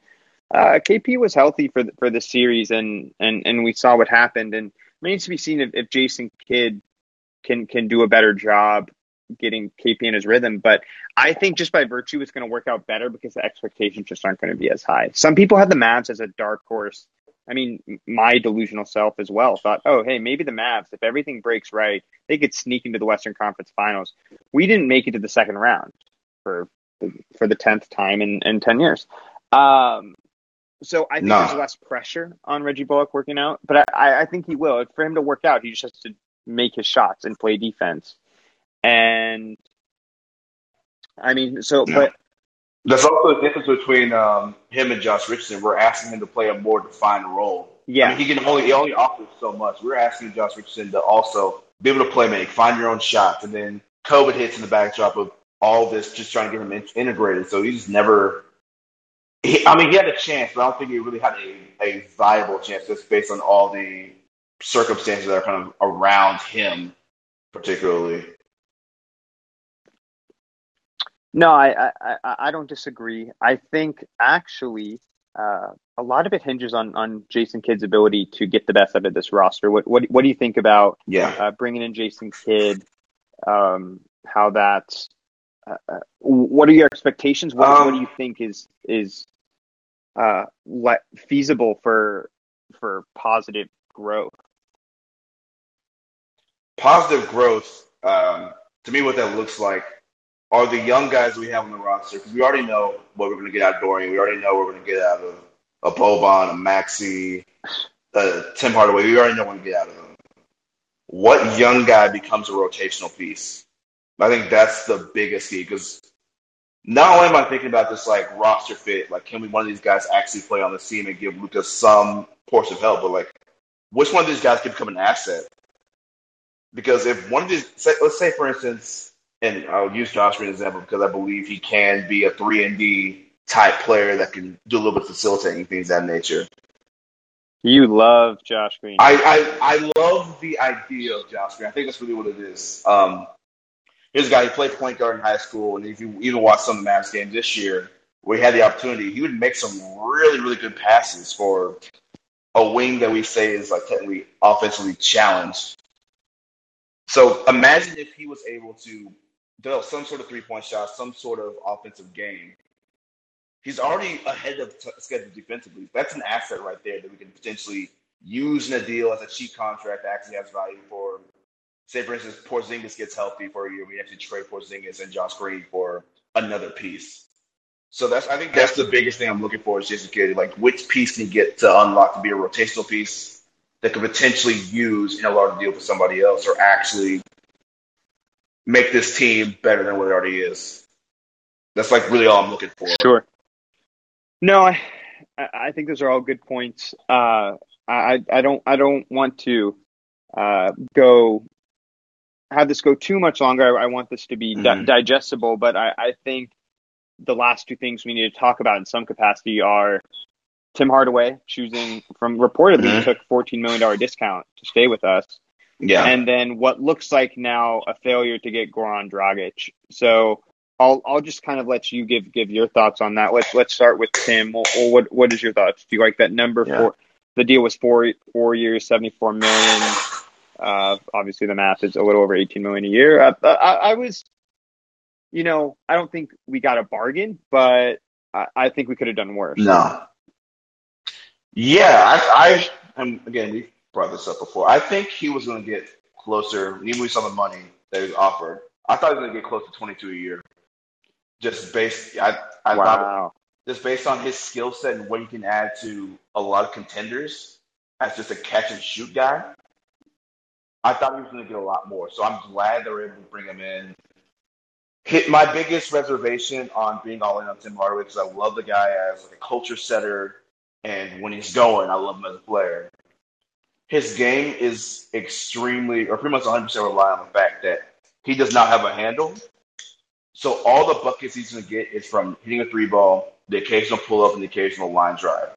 Uh, KP was healthy for the, for the series, and and and we saw what happened. And it remains to be seen if, if Jason Kidd can can do a better job getting KP in his rhythm. But I think just by virtue, it's going to work out better because the expectations just aren't going to be as high. Some people had the Mavs as a dark horse. I mean, my delusional self as well thought, oh, hey, maybe the Mavs, if everything breaks right, they could sneak into the Western Conference Finals. We didn't make it to the second round for the, for the tenth time in, in ten years. Um, so I think nah. there's less pressure on Reggie Bullock working out, but I, I think he will. For him to work out, he just has to make his shots and play defense. And I mean, so yeah. but there's also a difference between um, him and Josh Richardson. We're asking him to play a more defined role. Yeah, I mean, he can only he only offers so much. We're asking Josh Richardson to also be able to play make, find your own shots, and then COVID hits in the backdrop of all this, just trying to get him in- integrated. So he's never. He, I mean, he had a chance, but I don't think he really had a, a viable chance just based on all the circumstances that are kind of around him, particularly. No, I I, I don't disagree. I think actually uh, a lot of it hinges on on Jason Kidd's ability to get the best out of this roster. What what what do you think about yeah uh, bringing in Jason Kidd? Um, how that's uh, uh what are your expectations? What, um, what do you think is is uh, let, feasible for for positive growth? Positive growth, um, to me, what that looks like are the young guys we have on the roster. Because we already know what we're going to get out of Dorian. We already know what we're going to get out of a Boban, a Maxi, a Tim Hardaway. We already know what we're going to get out of them. What young guy becomes a rotational piece? I think that's the biggest key because not only am I thinking about this like roster fit, like can we one of these guys actually play on the team and give Lucas some portion of help, but like which one of these guys could become an asset? Because if one of these, let's say for instance, and I'll use Josh Green as an example because I believe he can be a three and D type player that can do a little bit of facilitating things of that nature. You love Josh Green. I, I, I love the idea of Josh Green. I think that's really what it is. Um, here's a guy who played point guard in high school, and if you even watch some of the Mavs games this year, where he had the opportunity, he would make some really, really good passes for a wing that we say is like technically offensively challenged. So imagine if he was able to develop some sort of three point shot, some sort of offensive game he's already ahead of t- schedule defensively. That's an asset right there that we can potentially use in a deal as a cheap contract that actually has value for. Say, for instance, Porzingis gets healthy for a year. We actually trade Porzingis and Josh Green for another piece. So that's I think that's the biggest thing I'm looking for is Jason Kidd. Like, which piece can you get to unlock to be a rotational piece that could potentially use in a larger deal for somebody else, or actually make this team better than what it already is. That's like really all I'm looking for. Sure. No, I I think those are all good points. Uh, I I don't I don't want to uh, go have this go too much longer. I, I want this to be mm-hmm. di- digestible, but I, I think the last two things we need to talk about in some capacity are Tim Hardaway choosing from reportedly mm-hmm. took fourteen million dollar discount to stay with us. Yeah, and then what looks like now a failure to get Goran Dragic. So I'll I'll just kind of let you give give your thoughts on that. Let's let's start with Tim. what what is your thoughts? Do you like that number yeah. for the deal was four four years, seventy four million. Uh, obviously, the math is a little over eighteen million a year. Uh, I, I, was, you know, I don't think we got a bargain, but I, I think we could have done worse. No. Yeah, I, I am again. We brought this up before. I think he was going to get closer, even with some of the money that he was offered. I thought he was going to get close to 22 a year just based I, I wow. thought just based on his skill set and what he can add to a lot of contenders as just a catch and shoot guy. I thought he was going to get a lot more. So I'm glad they were able to bring him in. Hit my biggest reservation on being all in on Tim Hardaway because I love the guy as like a culture setter, and when he's going, I love him as a player. His game is extremely, or pretty much 100 percent rely on the fact that he does not have a handle, so all the buckets he's going to get is from hitting a three ball, the occasional pull up, and the occasional line drive.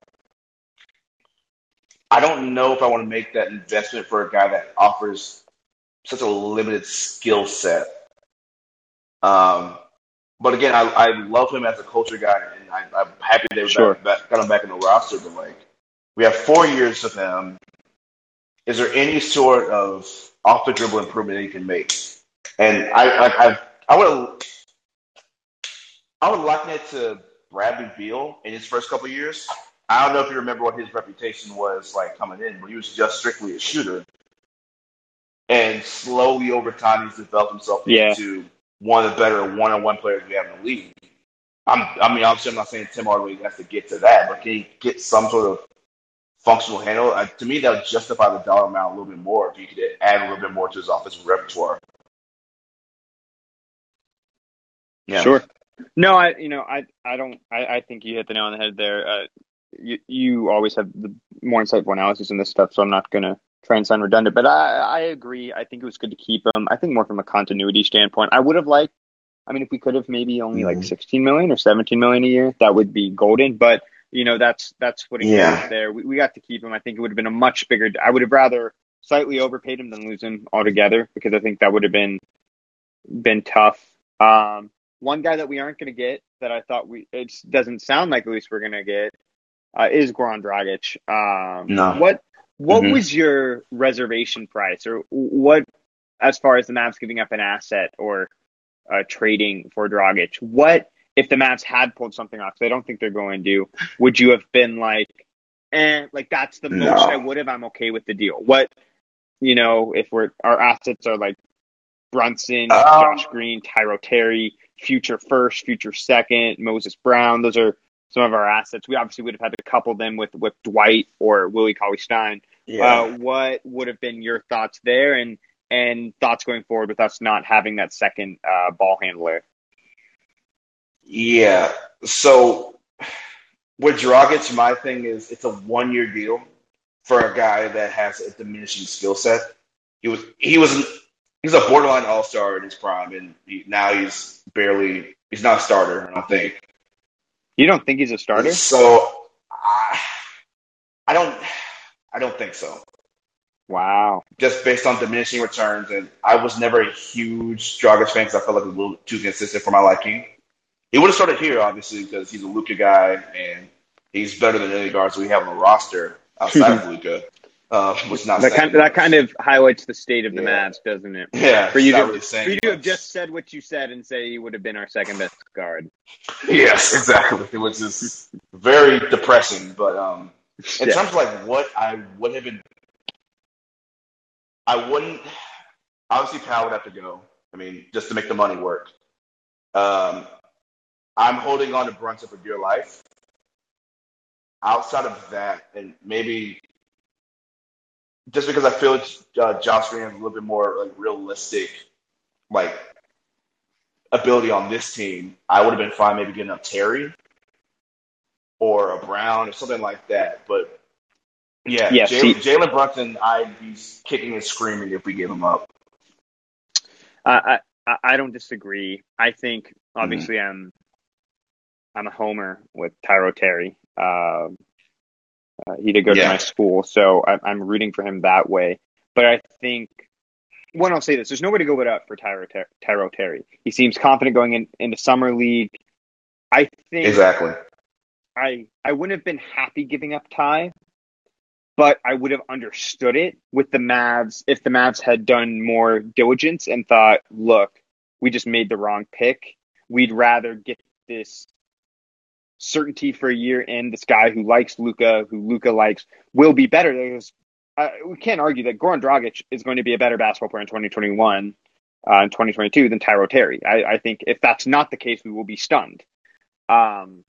I don't know if I want to make that investment for a guy that offers such a limited skill set. Um, but again, I, I love him as a culture guy, and I, am happy they sure. back, back, got him back in the roster. But like, we have four years of him. Is there any sort of off the dribble improvement that he can make? And I, I, I, I would I would liken it to Bradley Beal in his first couple years. I don't know if you remember what his reputation was like coming in, but he was just strictly a shooter. And slowly over time, he's developed himself yeah. into one of the better one-on-one players we have in the league. I'm, I mean, obviously, I'm not saying Tim Hardaway has to get to that, but can he get some sort of functional handle? Uh, to me, that would justify the dollar amount a little bit more if you could add a little bit more to his offensive repertoire. Yeah. Sure. No, I you know I I don't I, I think you hit the nail on the head there. Uh, you you always have the more insightful analysis in this stuff, so I'm not gonna try and sound redundant. But I I agree. I think it was good to keep him. I think more from a continuity standpoint. I would have liked. I mean, if we could have maybe only mm-hmm. like 16 million or 17 million a year, that would be golden. But you know, that's that's putting yeah. there. We, we got to keep him. I think it would have been a much bigger. I would have rather slightly overpaid him than lose him altogether because I think that would have been been tough. Um, one guy that we aren't going to get that I thought we it doesn't sound like at least we're going to get uh, is Goran Dragic. Um, no. What what mm-hmm. was your reservation price, or what as far as the Mavs giving up an asset, or uh, trading for Dragic. What if the Mavs had pulled something off? I don't think they're going to. Would you have been like, and like that's the no. most I would have. I'm okay with the deal. What you know, if we're our assets are like Brunson, um, Josh Green, Tyrell Terry, future first, future second, Moses Brown. Those are some of our assets. We obviously would have had to couple them with with Dwight or Willie Cauley Stein. Yeah. Uh, what would have been your thoughts there, and and thoughts going forward with us not having that second uh, ball handler? Yeah. So with Dragic, my thing is it's a one year deal for a guy that has a diminishing skill set. He was he was he's a borderline all star in his prime, and he, now he's barely he's not a starter. I don't think. You don't think he's a starter? So I, I don't I don't think so. Wow. Just based on diminishing returns, and I was never a huge Dragic fan because I felt like a little too consistent for my liking. He would have started here, obviously, because he's a Luka guy and he's better than any guards we have on the roster outside of Luka. Uh, which not that kind, that kind of highlights the state of the yeah. Mavs, doesn't it? Yeah. For you to really for you to have just said what you said and say he would have been our second best guard. Yes, exactly. It was just very depressing. But um, in yeah. terms of like what I would have been, I wouldn't. Obviously, Powell would have to go. I mean, just to make the money work. Um, I'm holding on to Brunson for dear life outside of that, and maybe just because I feel uh, Josh Green has a little bit more like realistic, like ability on this team, I would have been fine maybe getting up Terry or a Brown or something like that. But yeah, yeah Jalen Brunson, I'd be kicking and screaming if we gave him up. Uh, I I don't disagree. I think obviously mm-hmm. I'm I'm a homer with Tyrell Terry. Uh, uh, he did go yeah. to my school, so I, I'm rooting for him that way. But I think one, I'll say this: there's nobody to go it up for Tyrell, Ter- Tyrell Terry. He seems confident going in, into summer league. I think exactly. I I wouldn't have been happy giving up Ty, but I would have understood it with the Mavs if the Mavs had done more diligence and thought, look, we just made the wrong pick. We'd rather get this certainty for a year in this guy who likes Luka, who Luka likes, will be better. There's, uh, we can't argue that Goran Dragic is going to be a better basketball player in 2021 uh, in 2022 than Tyrell Terry. I, I, think if that's not the case, we will be stunned. Um,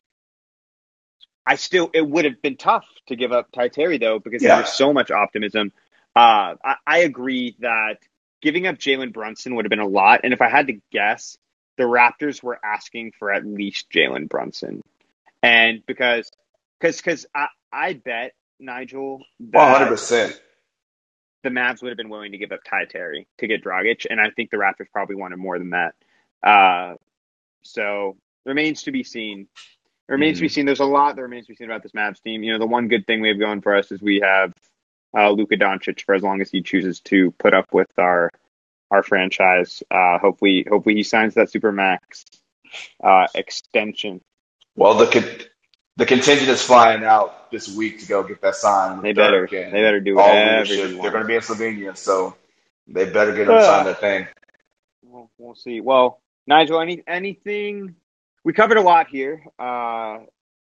I still, it would have been tough to give up Ty Terry though, because yeah. there's so much optimism. Uh, I, I agree that giving up Jalen Brunson would have been a lot. And if I had to guess, the Raptors were asking for at least Jalen Brunson and because because because I, I bet Nigel one hundred percent the Mavs would have been willing to give up Ty Terry to get Dragic, and I think the Raptors probably wanted more than that. Uh, so remains to be seen. It remains mm-hmm. to be mm-hmm. seen. There's a lot that remains to be seen about this Mavs team. You know, the one good thing we have going for us is we have uh, Luka Doncic for as long as he chooses to put up with our our franchise. Uh, hopefully, hopefully he signs that super max uh, extension. Well, the con- the contingent is flying out this week to go get that signed. They better. They better do whatever They're going to be in Slovenia, so they better get them uh, sign that thing. We'll, we'll see. Well, Nigel, any anything? We covered a lot here. Uh,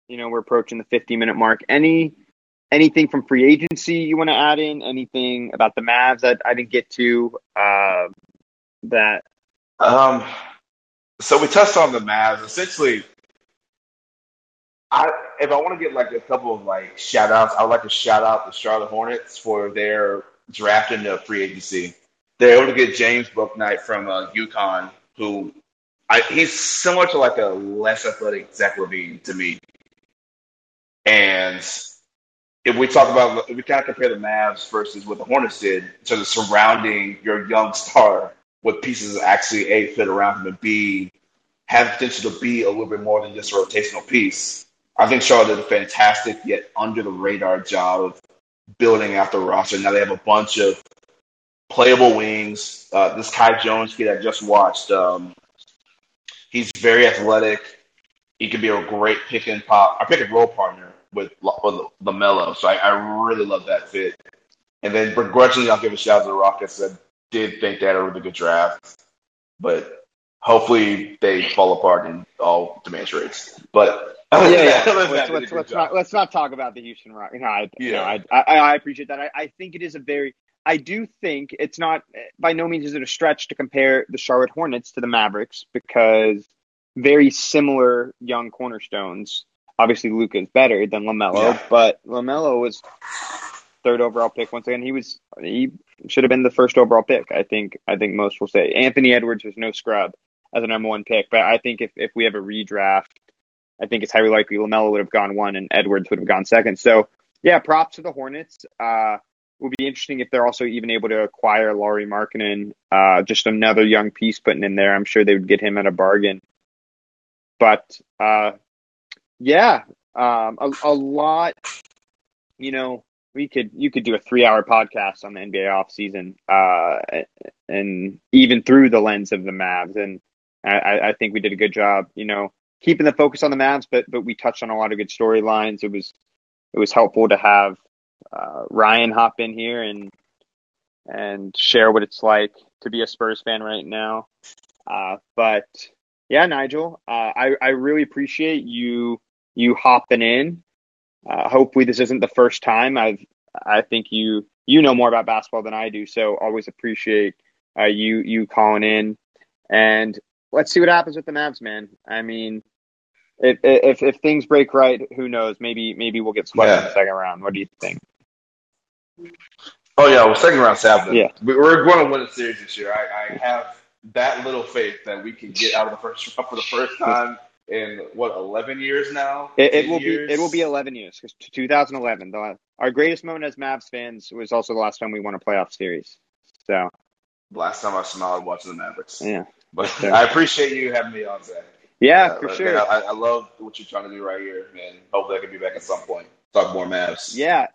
you know, we're approaching the 50 minute mark. Any anything from free agency you want to add in? Anything about the Mavs that I didn't get to? Uh, that um, so we touched on the Mavs. Essentially, I, if I want to get like a couple of like shout outs, I would like to shout out the Charlotte Hornets for their draft in the free agency. They're able to get James Bouknight from uh, UConn, who I, he's similar to like a less athletic Zach LaVine to me. And if we talk about, if we kind of compare the Mavs versus what the Hornets did, to the surrounding your young star with pieces that actually A, fit around him, and B, have potential to be a little bit more than just a rotational piece. I think Charlotte did a fantastic yet under the radar job of building out the roster. Now they have a bunch of playable wings. Uh, this Kai Jones kid I just watched, um, he's very athletic. He could be a great pick and pop, a pick and roll partner with, with LaMelo. So I, I really love that fit. And then begrudgingly, I'll give a shout out to the Rockets. I did think had a really good draft, but hopefully they fall apart in all demand trades. But yeah, yeah. let's, let's, let's not let's not talk about the Houston Rock. No, I, yeah. No, I, I, I appreciate that. I, I think it is a very I do think it's not by no means is it a stretch to compare the Charlotte Hornets to the Mavericks because very similar young cornerstones. Obviously, Luka is better than Lamelo, yeah. but Lamelo was third overall pick once again. He was he should have been the first overall pick. I think I think most will say Anthony Edwards was no scrub as a number one pick, but I think if if we have a redraft, I think it's highly likely Lamelo would have gone one and Edwards would have gone second. So yeah, props to the Hornets. Uh, would be interesting if they're also even able to acquire Lauri Markkanen, uh, just another young piece putting in there. I'm sure they would get him at a bargain. But uh, yeah, um, a, a, lot. You know, we could you could do a three hour podcast on the NBA off season, uh, and even through the lens of the Mavs. And I, I think we did a good job. You know, keeping the focus on the Mavs, but but we touched on a lot of good storylines. It was it was helpful to have uh, Ryan hop in here and and share what it's like to be a Spurs fan right now. Uh, but yeah, Nigel, uh, I I really appreciate you you hopping in. Uh, hopefully, this isn't the first time. I've I think you you know more about basketball than I do, so always appreciate uh, you you calling in. And let's see what happens with the Mavs, man. I mean, if if, if things break right, who knows? Maybe maybe we'll get swept yeah. in the second round. What do you think? Oh yeah, well, second round happening. Yeah, we're going to win a series this year. I, I, have that little faith that we can get out of the first round for the first time in what eleven years now. It, it will years? be it will be eleven years because 2011. The, our greatest moment as Mavs fans was also the last time we won a playoff series. So last time I smiled watching the Mavericks. Yeah, but sure. I appreciate you having me on, Zach. Yeah, for sure. Man, I, I, love what you're trying to do right here, and hopefully I can be back at some point. Talk more Mavs. Yeah,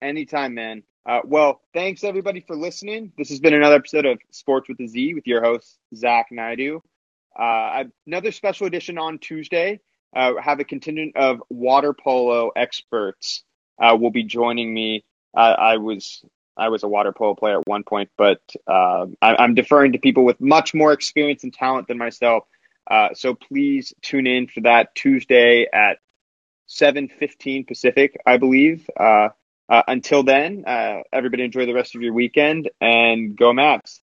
Anytime, man. Uh, well, thanks everybody for listening. This has been another episode of Sports with a Z with your host, Zach Naidu. Uh, another special edition on Tuesday. Uh, have a contingent of water polo experts uh, will be joining me. I was I was a water polo player at one point, but uh, I, am deferring to people with much more experience and talent than myself. Uh, so please tune in for that Tuesday at 7:15 Pacific, I believe. Uh, uh, until then, uh, everybody enjoy the rest of your weekend and go Mavs.